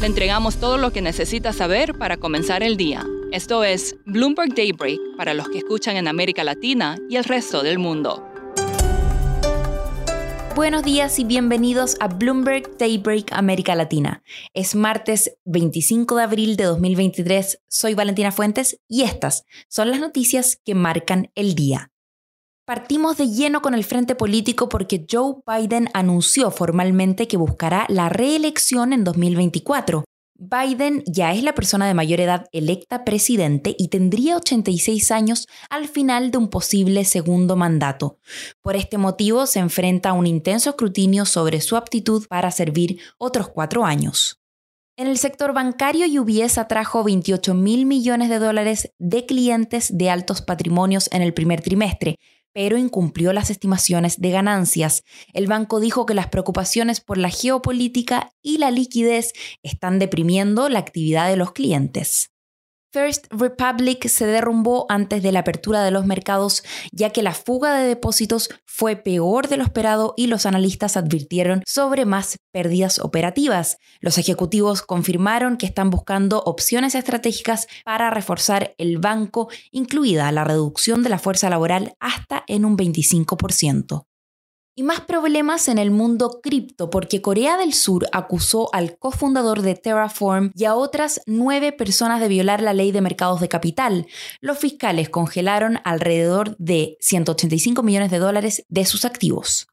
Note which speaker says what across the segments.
Speaker 1: Le entregamos todo lo que necesita saber para comenzar el día. Esto es Bloomberg Daybreak para los que escuchan en América Latina y el resto del mundo.
Speaker 2: Buenos días y bienvenidos a Bloomberg Daybreak América Latina. Es martes 25 de abril de 2023. Soy Valentina Fuentes y estas son las noticias que marcan el día. Partimos de lleno con el frente político porque Joe Biden anunció formalmente que buscará la reelección en 2024. Biden ya es la persona de mayor edad electa presidente y tendría 86 años al final de un posible segundo mandato. Por este motivo se enfrenta a un intenso escrutinio sobre su aptitud para servir otros cuatro años. En el sector bancario, UBS atrajo 28 mil millones de dólares de clientes de altos patrimonios en el primer trimestre, pero incumplió las estimaciones de ganancias. El banco dijo que las preocupaciones por la geopolítica y la liquidez están deprimiendo la actividad de los clientes. First Republic se derrumbó antes de la apertura de los mercados, ya que la fuga de depósitos fue peor de lo esperado y los analistas advirtieron sobre más pérdidas operativas. Los ejecutivos confirmaron que están buscando opciones estratégicas para reforzar el banco, incluida la reducción de la fuerza laboral hasta en un 25% y más problemas en el mundo cripto porque Corea del Sur acusó al cofundador de Terraform y a otras nueve personas de violar la ley de mercados de capital. Los fiscales congelaron alrededor de 185 millones de dólares de sus activos.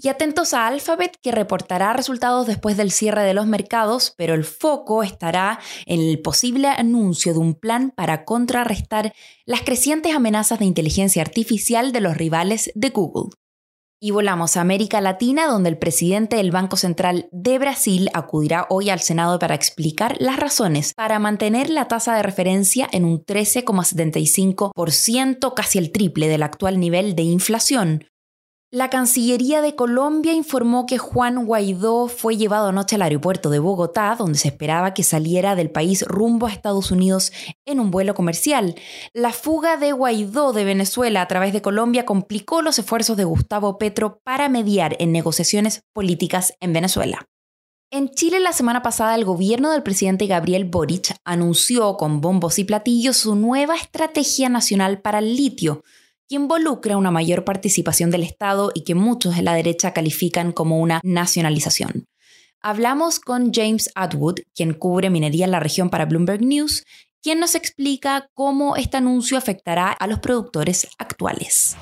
Speaker 2: Y atentos a Alphabet que reportará resultados después del cierre de los mercados, pero el foco estará en el posible anuncio de un plan para contrarrestar las crecientes amenazas de inteligencia artificial de los rivales de Google. Y volamos a América Latina, donde el presidente del Banco Central de Brasil acudirá hoy al Senado para explicar las razones para mantener la tasa de referencia en un 13,75%, casi el triple del actual nivel de inflación, la Cancillería de Colombia informó que Juan Guaidó fue llevado anoche al aeropuerto de Bogotá, donde se esperaba que saliera del país rumbo a Estados Unidos en un vuelo comercial. La fuga de Guaidó de Venezuela a través de Colombia complicó los esfuerzos de Gustavo Petro para mediar en negociaciones políticas en Venezuela. En Chile la semana pasada el gobierno del presidente Gabriel Boric anunció con bombos y platillos su nueva estrategia nacional para el litio que involucra una mayor participación del Estado y que muchos de la derecha califican como una nacionalización. Hablamos con James Atwood, quien cubre minería en la región para Bloomberg News, quien nos explica cómo este anuncio afectará a los productores actuales.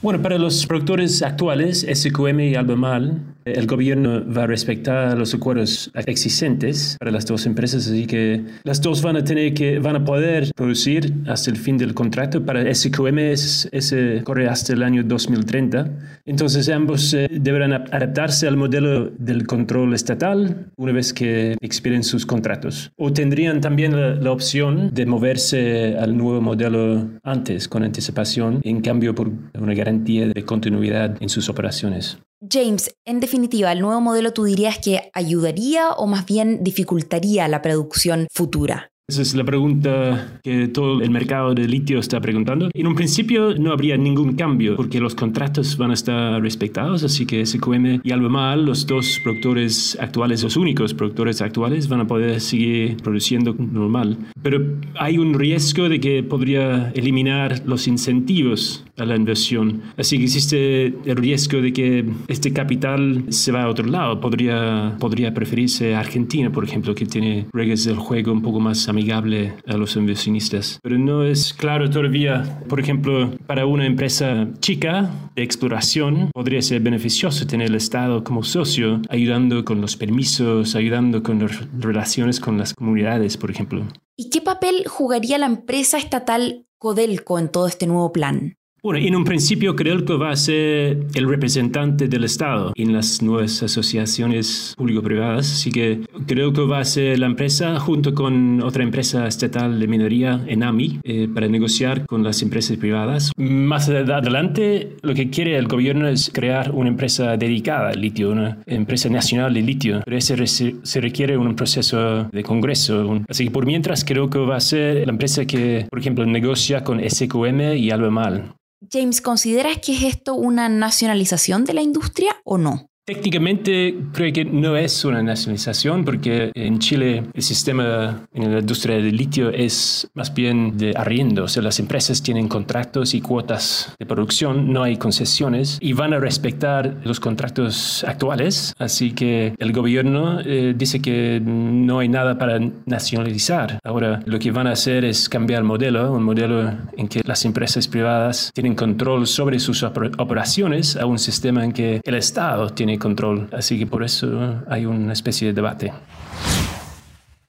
Speaker 3: Bueno, para los productores actuales, SQM y Albemarle, el gobierno va a respetar los acuerdos existentes para las dos empresas, así que las dos van a tener que, van a poder producir hasta el fin del contrato. Para SQM ese corre hasta el año 2030. Entonces ambos eh, deberán adaptarse al modelo del control estatal una vez que expiren sus contratos. O tendrían también la, la opción de moverse al nuevo modelo antes, con anticipación, en cambio por una garantía de continuidad en sus operaciones.
Speaker 2: James, en definitiva, ¿el nuevo modelo tú dirías que ayudaría o más bien dificultaría la producción futura?
Speaker 3: Esa es la pregunta que todo el mercado de litio está preguntando. En un principio no habría ningún cambio porque los contratos van a estar respetados, así que SQM y Albemarle, los dos productores actuales, los únicos productores actuales, van a poder seguir produciendo normal. Pero hay un riesgo de que podría eliminar los incentivos a la inversión. Así que existe el riesgo de que este capital se va a otro lado. Podría, podría preferirse Argentina, por ejemplo, que tiene reglas del juego un poco más amigable a los inversionistas. Pero no es claro todavía, por ejemplo, para una empresa chica de exploración, podría ser beneficioso tener el Estado como socio, ayudando con los permisos, ayudando con las relaciones con las comunidades, por ejemplo.
Speaker 2: ¿Y qué papel jugaría la empresa estatal Codelco en todo este nuevo plan?
Speaker 3: Bueno, en un principio creo que va a ser el representante del Estado en las nuevas asociaciones público-privadas, así que creo que va a ser la empresa junto con otra empresa estatal de minería, ENAMI, eh, para negociar con las empresas privadas. Más adelante, lo que quiere el gobierno es crear una empresa dedicada al litio, una empresa nacional de litio, pero ese se requiere un proceso de congreso. Así que por mientras creo que va a ser la empresa que, por ejemplo, negocia con SQM y Albemarle.
Speaker 2: James, ¿consideras que es esto una nacionalización de la industria o no?
Speaker 3: Técnicamente creo que no es una nacionalización porque en Chile el sistema en la industria del litio es más bien de arriendo, o sea, las empresas tienen contratos y cuotas de producción, no hay concesiones y van a respetar los contratos actuales, así que el gobierno eh, dice que no hay nada para nacionalizar. Ahora lo que van a hacer es cambiar el modelo, un modelo en que las empresas privadas tienen control sobre sus operaciones a un sistema en que el Estado control. Así que por eso hay una especie de debate.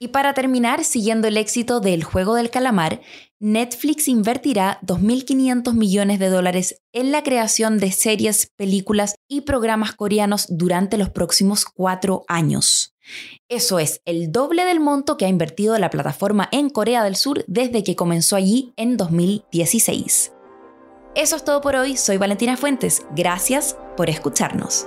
Speaker 2: Y para terminar, siguiendo el éxito del juego del calamar, Netflix invertirá 2.500 millones de dólares en la creación de series, películas y programas coreanos durante los próximos cuatro años. Eso es el doble del monto que ha invertido la plataforma en Corea del Sur desde que comenzó allí en 2016. Eso es todo por hoy, soy Valentina Fuentes, gracias por escucharnos.